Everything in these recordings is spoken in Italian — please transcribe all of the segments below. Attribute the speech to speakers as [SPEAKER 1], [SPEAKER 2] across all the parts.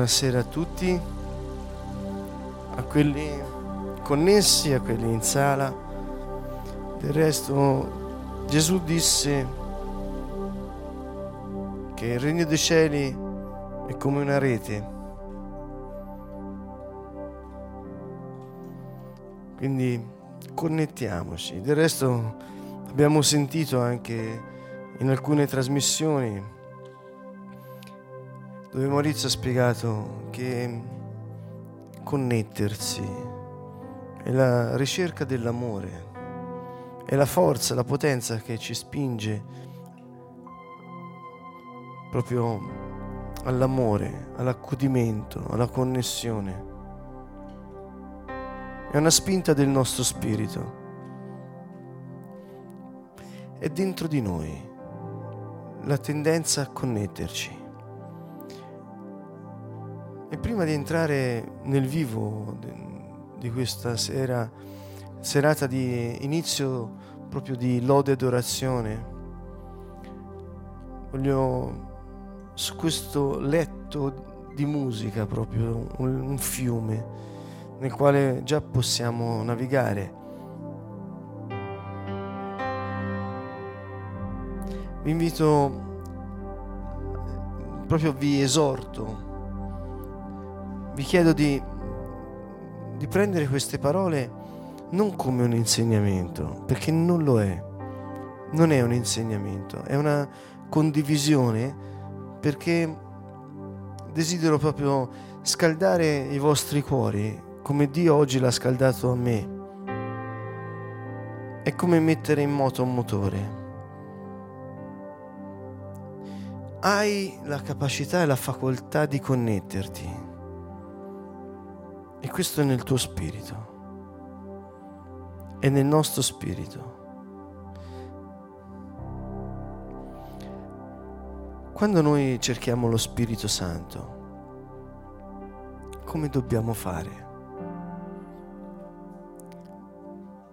[SPEAKER 1] Buonasera a tutti, a quelli connessi, a quelli in sala. Del resto Gesù disse che il regno dei cieli è come una rete. Quindi connettiamoci. Del resto abbiamo sentito anche in alcune trasmissioni dove Maurizio ha spiegato che connettersi è la ricerca dell'amore, è la forza, la potenza che ci spinge proprio all'amore, all'accudimento, alla connessione. È una spinta del nostro spirito. È dentro di noi la tendenza a connetterci. E prima di entrare nel vivo di questa sera, serata di inizio proprio di lode e adorazione, voglio su questo letto di musica proprio un fiume nel quale già possiamo navigare. Vi invito, proprio vi esorto vi chiedo di, di prendere queste parole non come un insegnamento, perché non lo è. Non è un insegnamento, è una condivisione perché desidero proprio scaldare i vostri cuori come Dio oggi l'ha scaldato a me. È come mettere in moto un motore. Hai la capacità e la facoltà di connetterti e questo è nel tuo spirito. È nel nostro spirito. Quando noi cerchiamo lo Spirito Santo, come dobbiamo fare?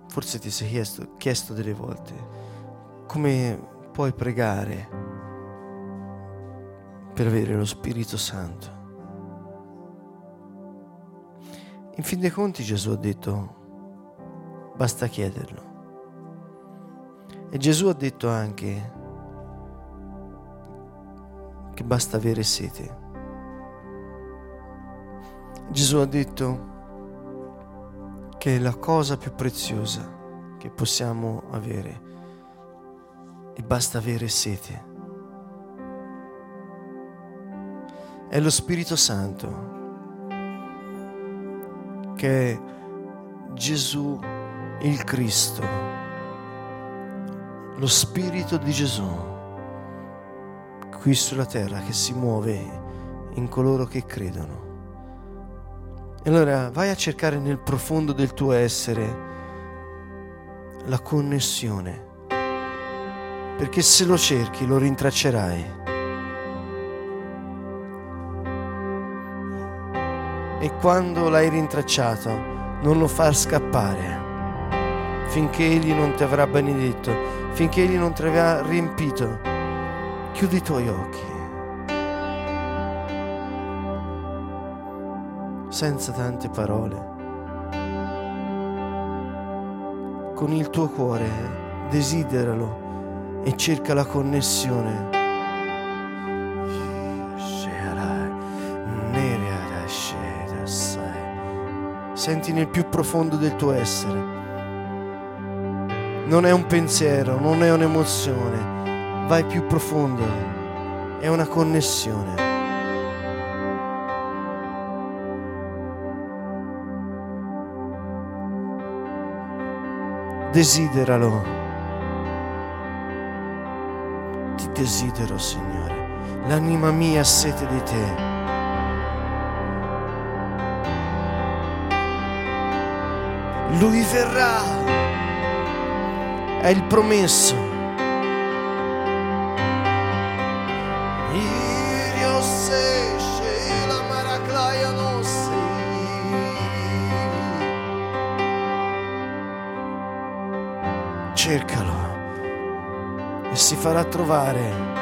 [SPEAKER 1] Forse ti sei chiesto, chiesto delle volte come puoi pregare per avere lo Spirito Santo. In fin dei conti Gesù ha detto, basta chiederlo. E Gesù ha detto anche che basta avere sete. Gesù ha detto che la cosa più preziosa che possiamo avere e basta avere sete. È lo Spirito Santo che è Gesù il Cristo, lo Spirito di Gesù qui sulla terra che si muove in coloro che credono. E allora vai a cercare nel profondo del tuo essere la connessione, perché se lo cerchi lo rintraccerai. E quando l'hai rintracciato non lo far scappare finché egli non ti avrà benedetto, finché egli non ti avrà riempito. Chiudi i tuoi occhi. Senza tante parole. Con il tuo cuore desideralo e cerca la connessione senti nel più profondo del tuo essere. Non è un pensiero, non è un'emozione, vai più profondo, è una connessione. Desideralo. Ti desidero, Signore. L'anima mia ha sete di te. Lui verrà. È il promesso. Cercalo, e si farà trovare.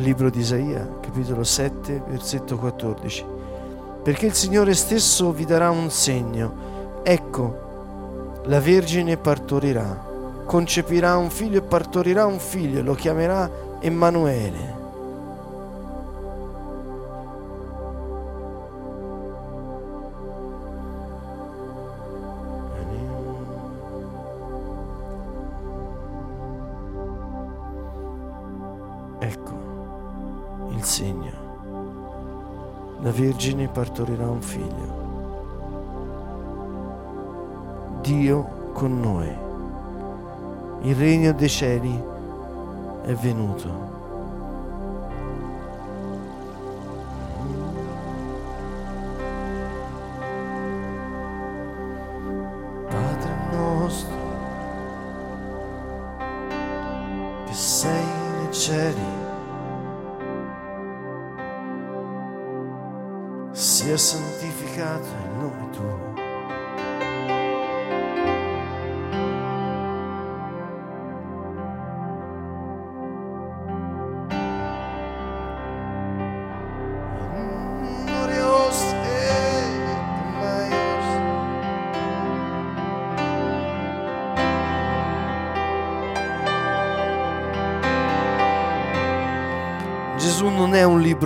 [SPEAKER 1] Dal libro di Isaia, capitolo 7, versetto 14. Perché il Signore stesso vi darà un segno. Ecco, la Vergine partorirà, concepirà un figlio e partorirà un figlio, lo chiamerà Emanuele. La Vergine partorirà un figlio. Dio con noi. Il regno dei cieli è venuto.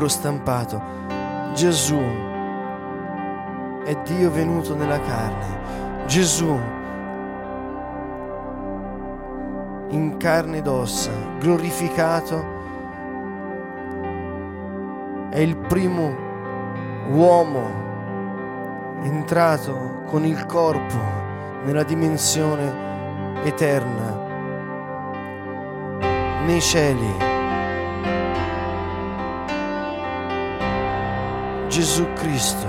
[SPEAKER 1] Libro stampato. Gesù è Dio venuto nella carne. Gesù in carne ed ossa, glorificato, è il primo uomo entrato con il corpo nella dimensione eterna, nei cieli. Gesù Cristo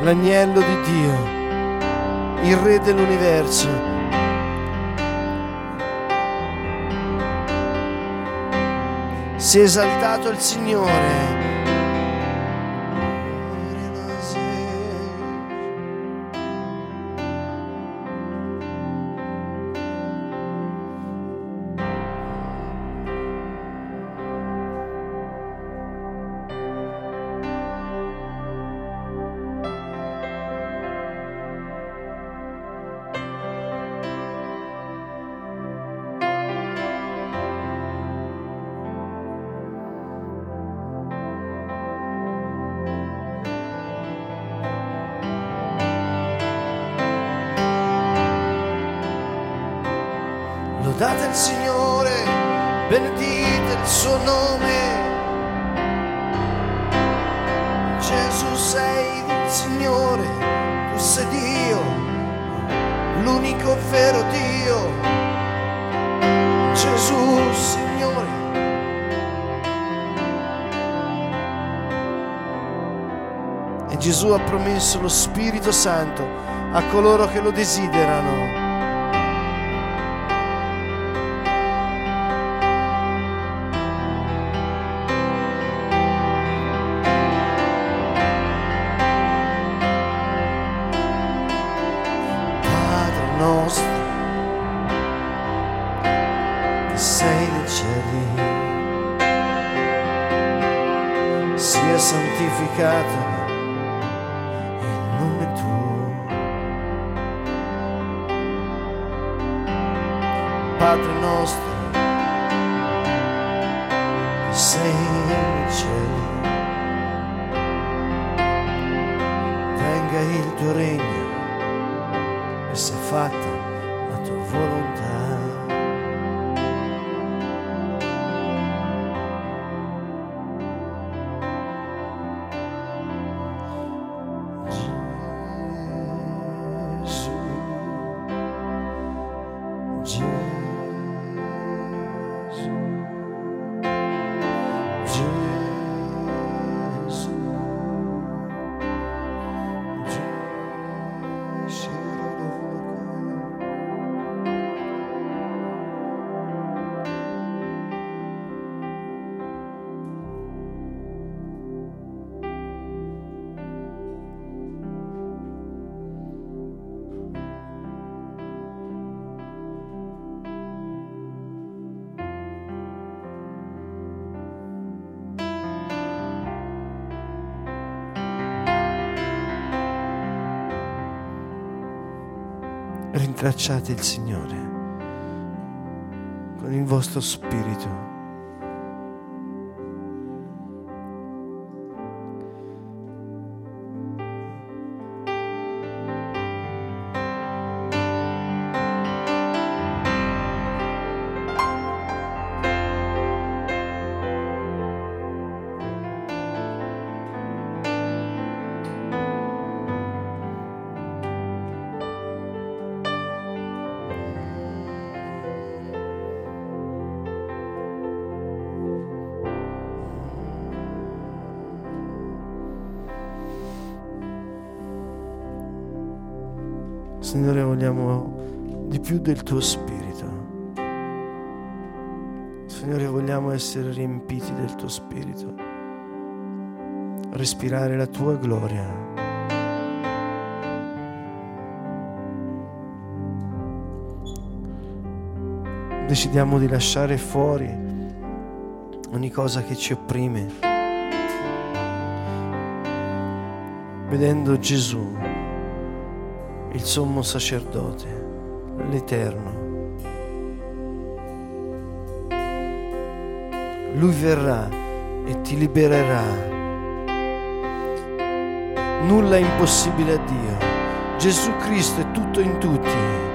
[SPEAKER 1] l'agnello di Dio, il Re dell'universo. Si è esaltato il Signore Lodate il Signore, benedite il suo nome. Gesù sei il Signore, tu sei Dio, l'unico vero Dio. Gesù Signore. E Gesù ha promesso lo Spirito Santo a coloro che lo desiderano. cieli sia santificato il nome tuo. Padre nostro, che sei nei cieli, venga il tuo regno e sia fatta Rintracciate il Signore con il vostro spirito. Signore, vogliamo di più del tuo spirito. Signore, vogliamo essere riempiti del tuo spirito. Respirare la tua gloria. Decidiamo di lasciare fuori ogni cosa che ci opprime. Vedendo Gesù il sommo sacerdote, l'Eterno. Lui verrà e ti libererà. Nulla è impossibile a Dio. Gesù Cristo è tutto in tutti.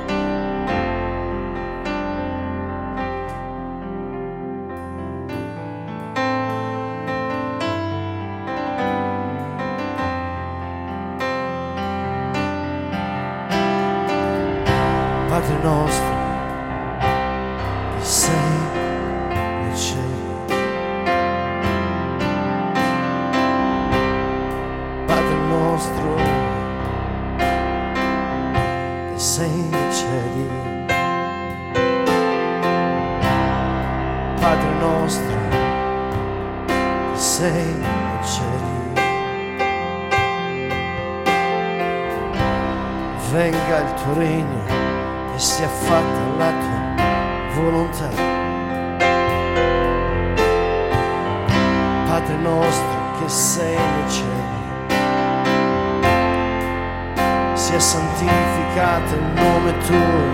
[SPEAKER 1] Tuo,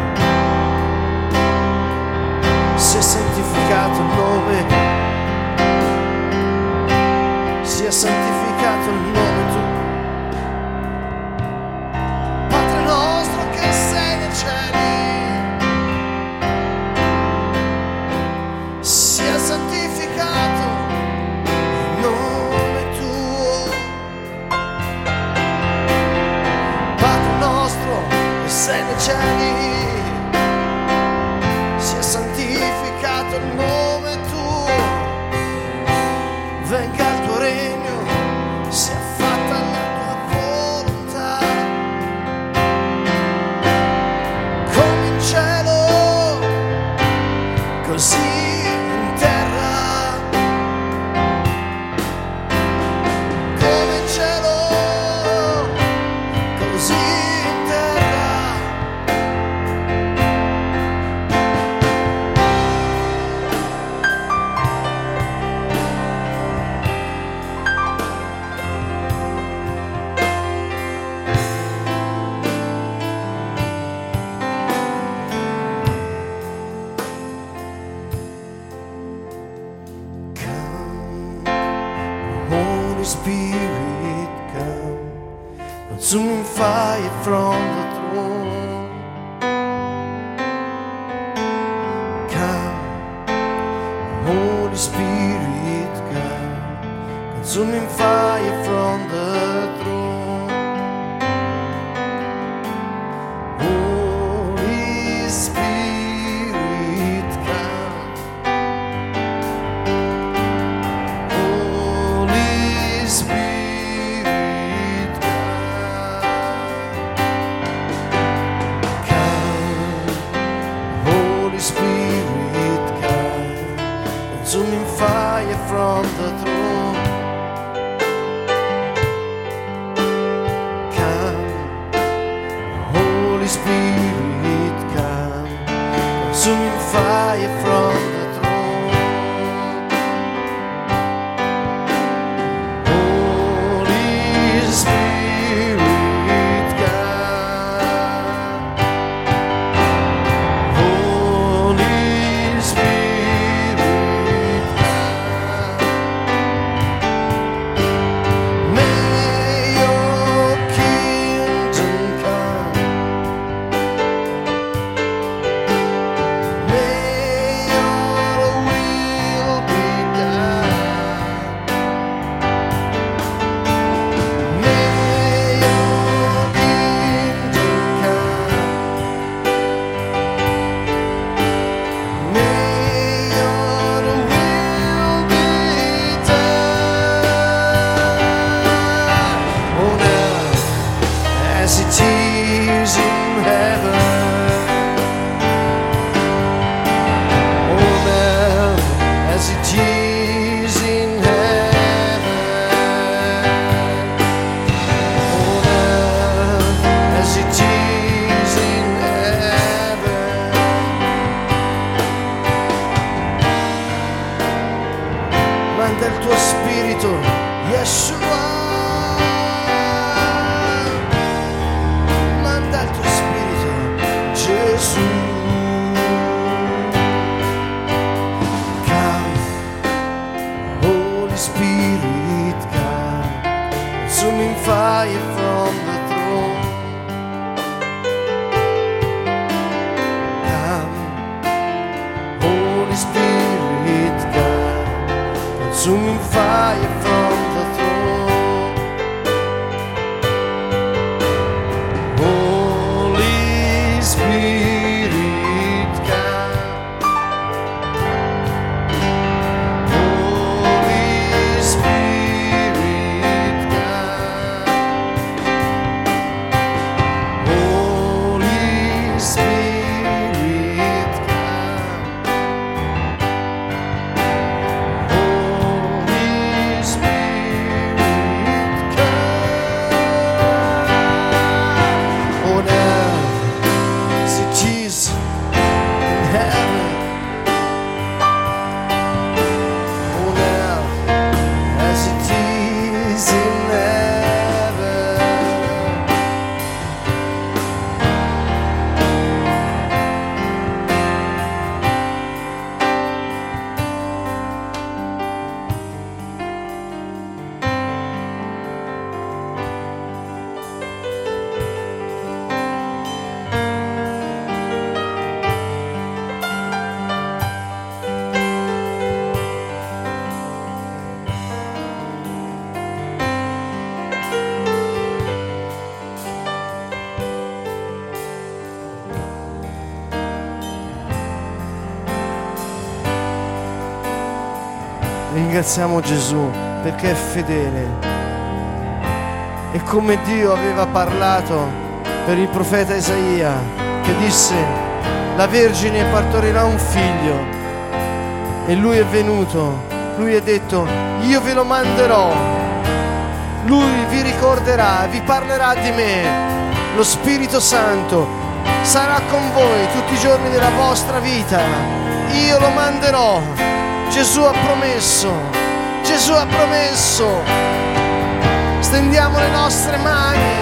[SPEAKER 1] sia santificato il nome, sia santificato Ringraziamo Gesù perché è fedele. E come Dio aveva parlato per il profeta Isaia, che disse, la Vergine partorirà un figlio. E lui è venuto, lui ha detto, io ve lo manderò. Lui vi ricorderà, vi parlerà di me. Lo Spirito Santo sarà con voi tutti i giorni della vostra vita. Io lo manderò. Gesù ha promesso. Gesù ha promesso. Stendiamo le nostre mani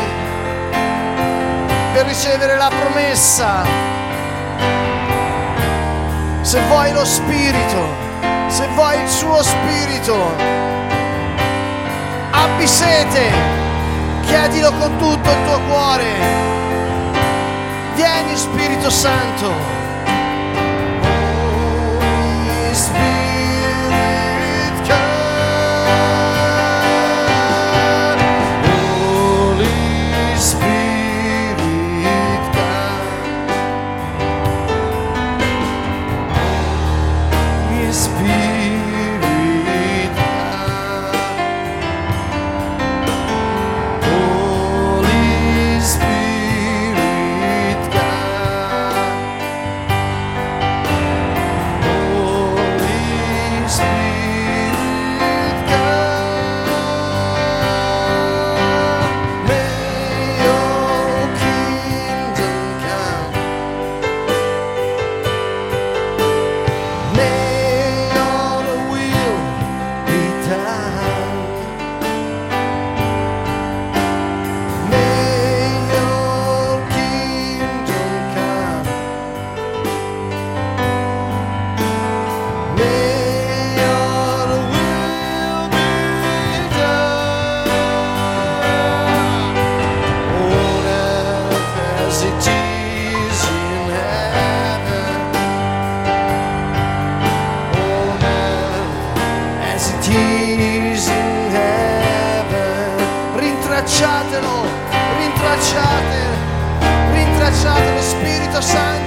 [SPEAKER 1] per ricevere la promessa. Se vuoi lo Spirito, se vuoi il suo Spirito, abbi sete, Chiedilo con tutto il tuo cuore. Vieni Spirito Santo. Rintracciate lo Spirito Santo.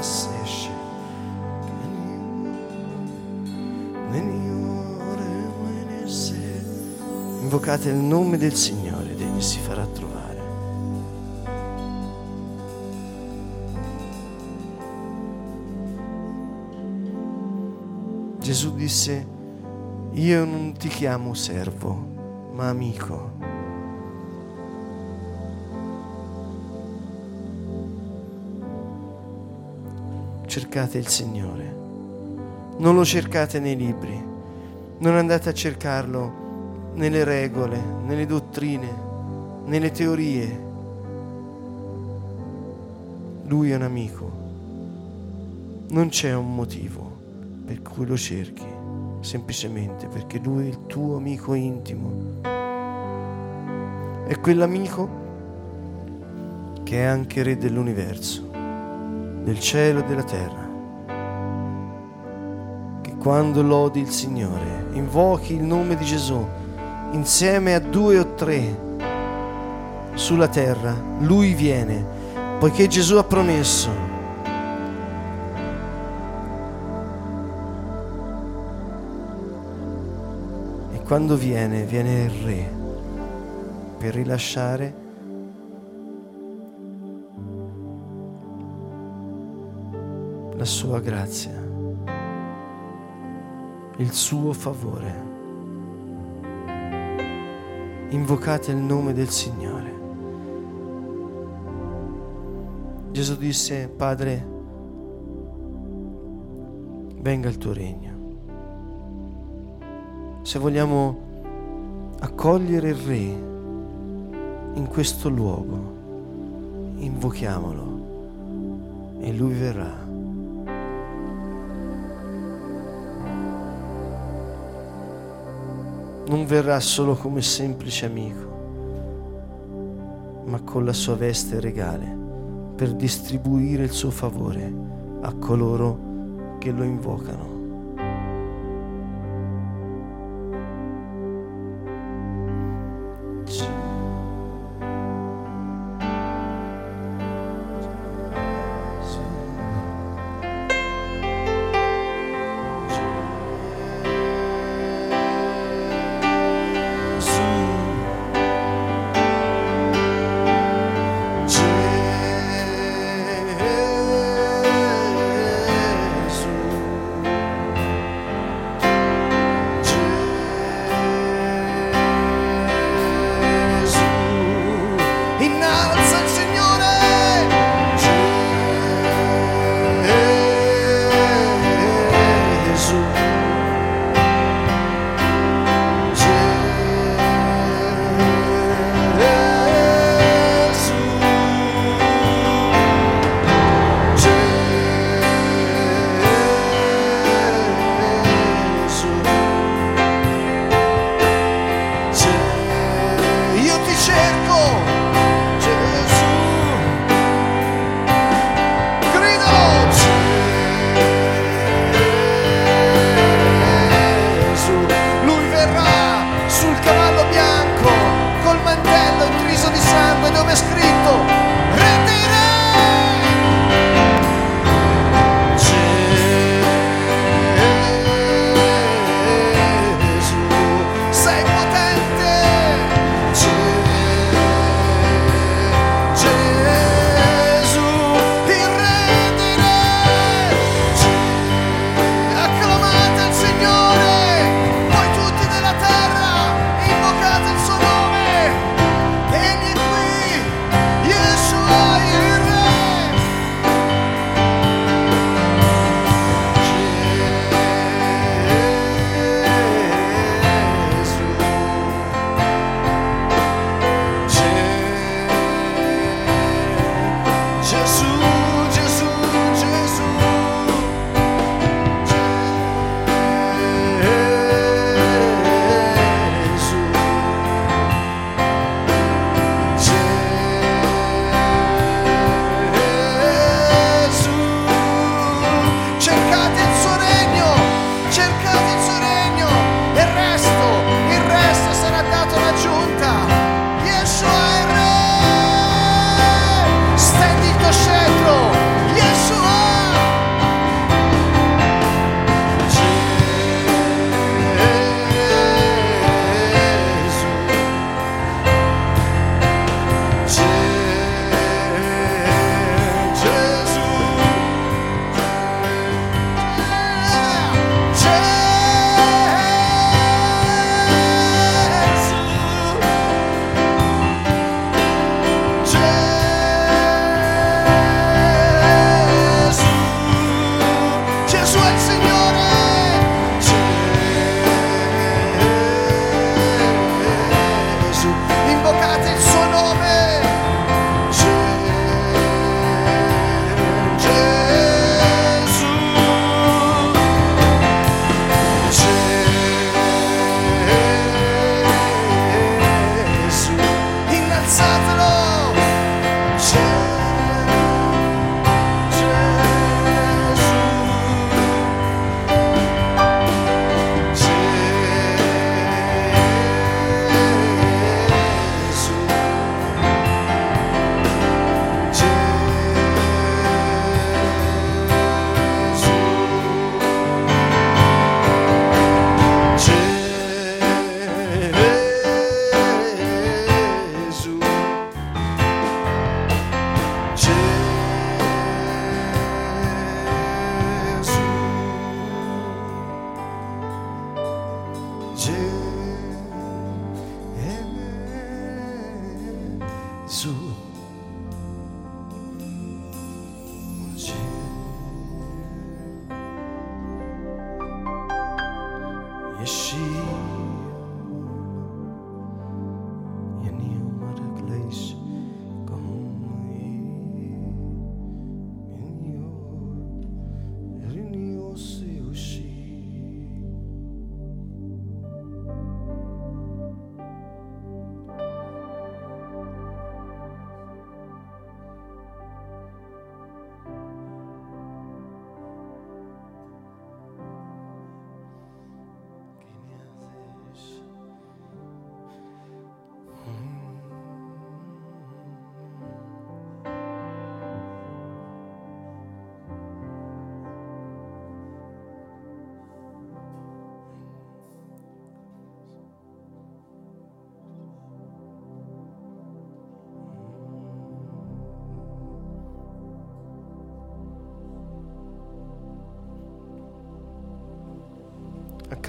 [SPEAKER 1] Sesce. Invocate il nome del Signore ed egli si farà trovare. Gesù disse, io non ti chiamo servo, ma amico. Cercate il Signore. Non lo cercate nei libri, non andate a cercarlo nelle regole, nelle dottrine, nelle teorie. Lui è un amico. Non c'è un motivo per cui lo cerchi, semplicemente perché lui è il tuo amico intimo. È quell'amico che è anche re dell'universo del cielo e della terra. Che quando lodi il Signore, invochi il nome di Gesù insieme a due o tre sulla terra, Lui viene, poiché Gesù ha promesso. E quando viene, viene il Re per rilasciare la sua grazia, il suo favore. Invocate il nome del Signore. Gesù disse, Padre, venga il tuo regno. Se vogliamo accogliere il Re in questo luogo, invochiamolo e Lui verrà. Non verrà solo come semplice amico, ma con la sua veste regale per distribuire il suo favore a coloro che lo invocano.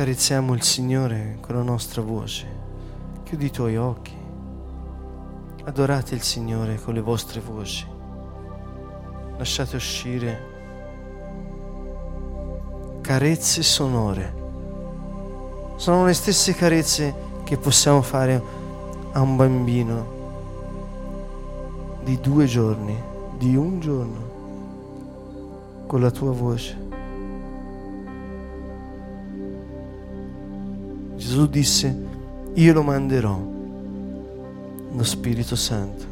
[SPEAKER 1] Accarezziamo il Signore con la nostra voce. Chiudi i tuoi occhi. Adorate il Signore con le vostre voci. Lasciate uscire carezze sonore. Sono le stesse carezze che possiamo fare a un bambino di due giorni, di un giorno, con la tua voce. Gesù disse, io lo manderò, lo Spirito Santo.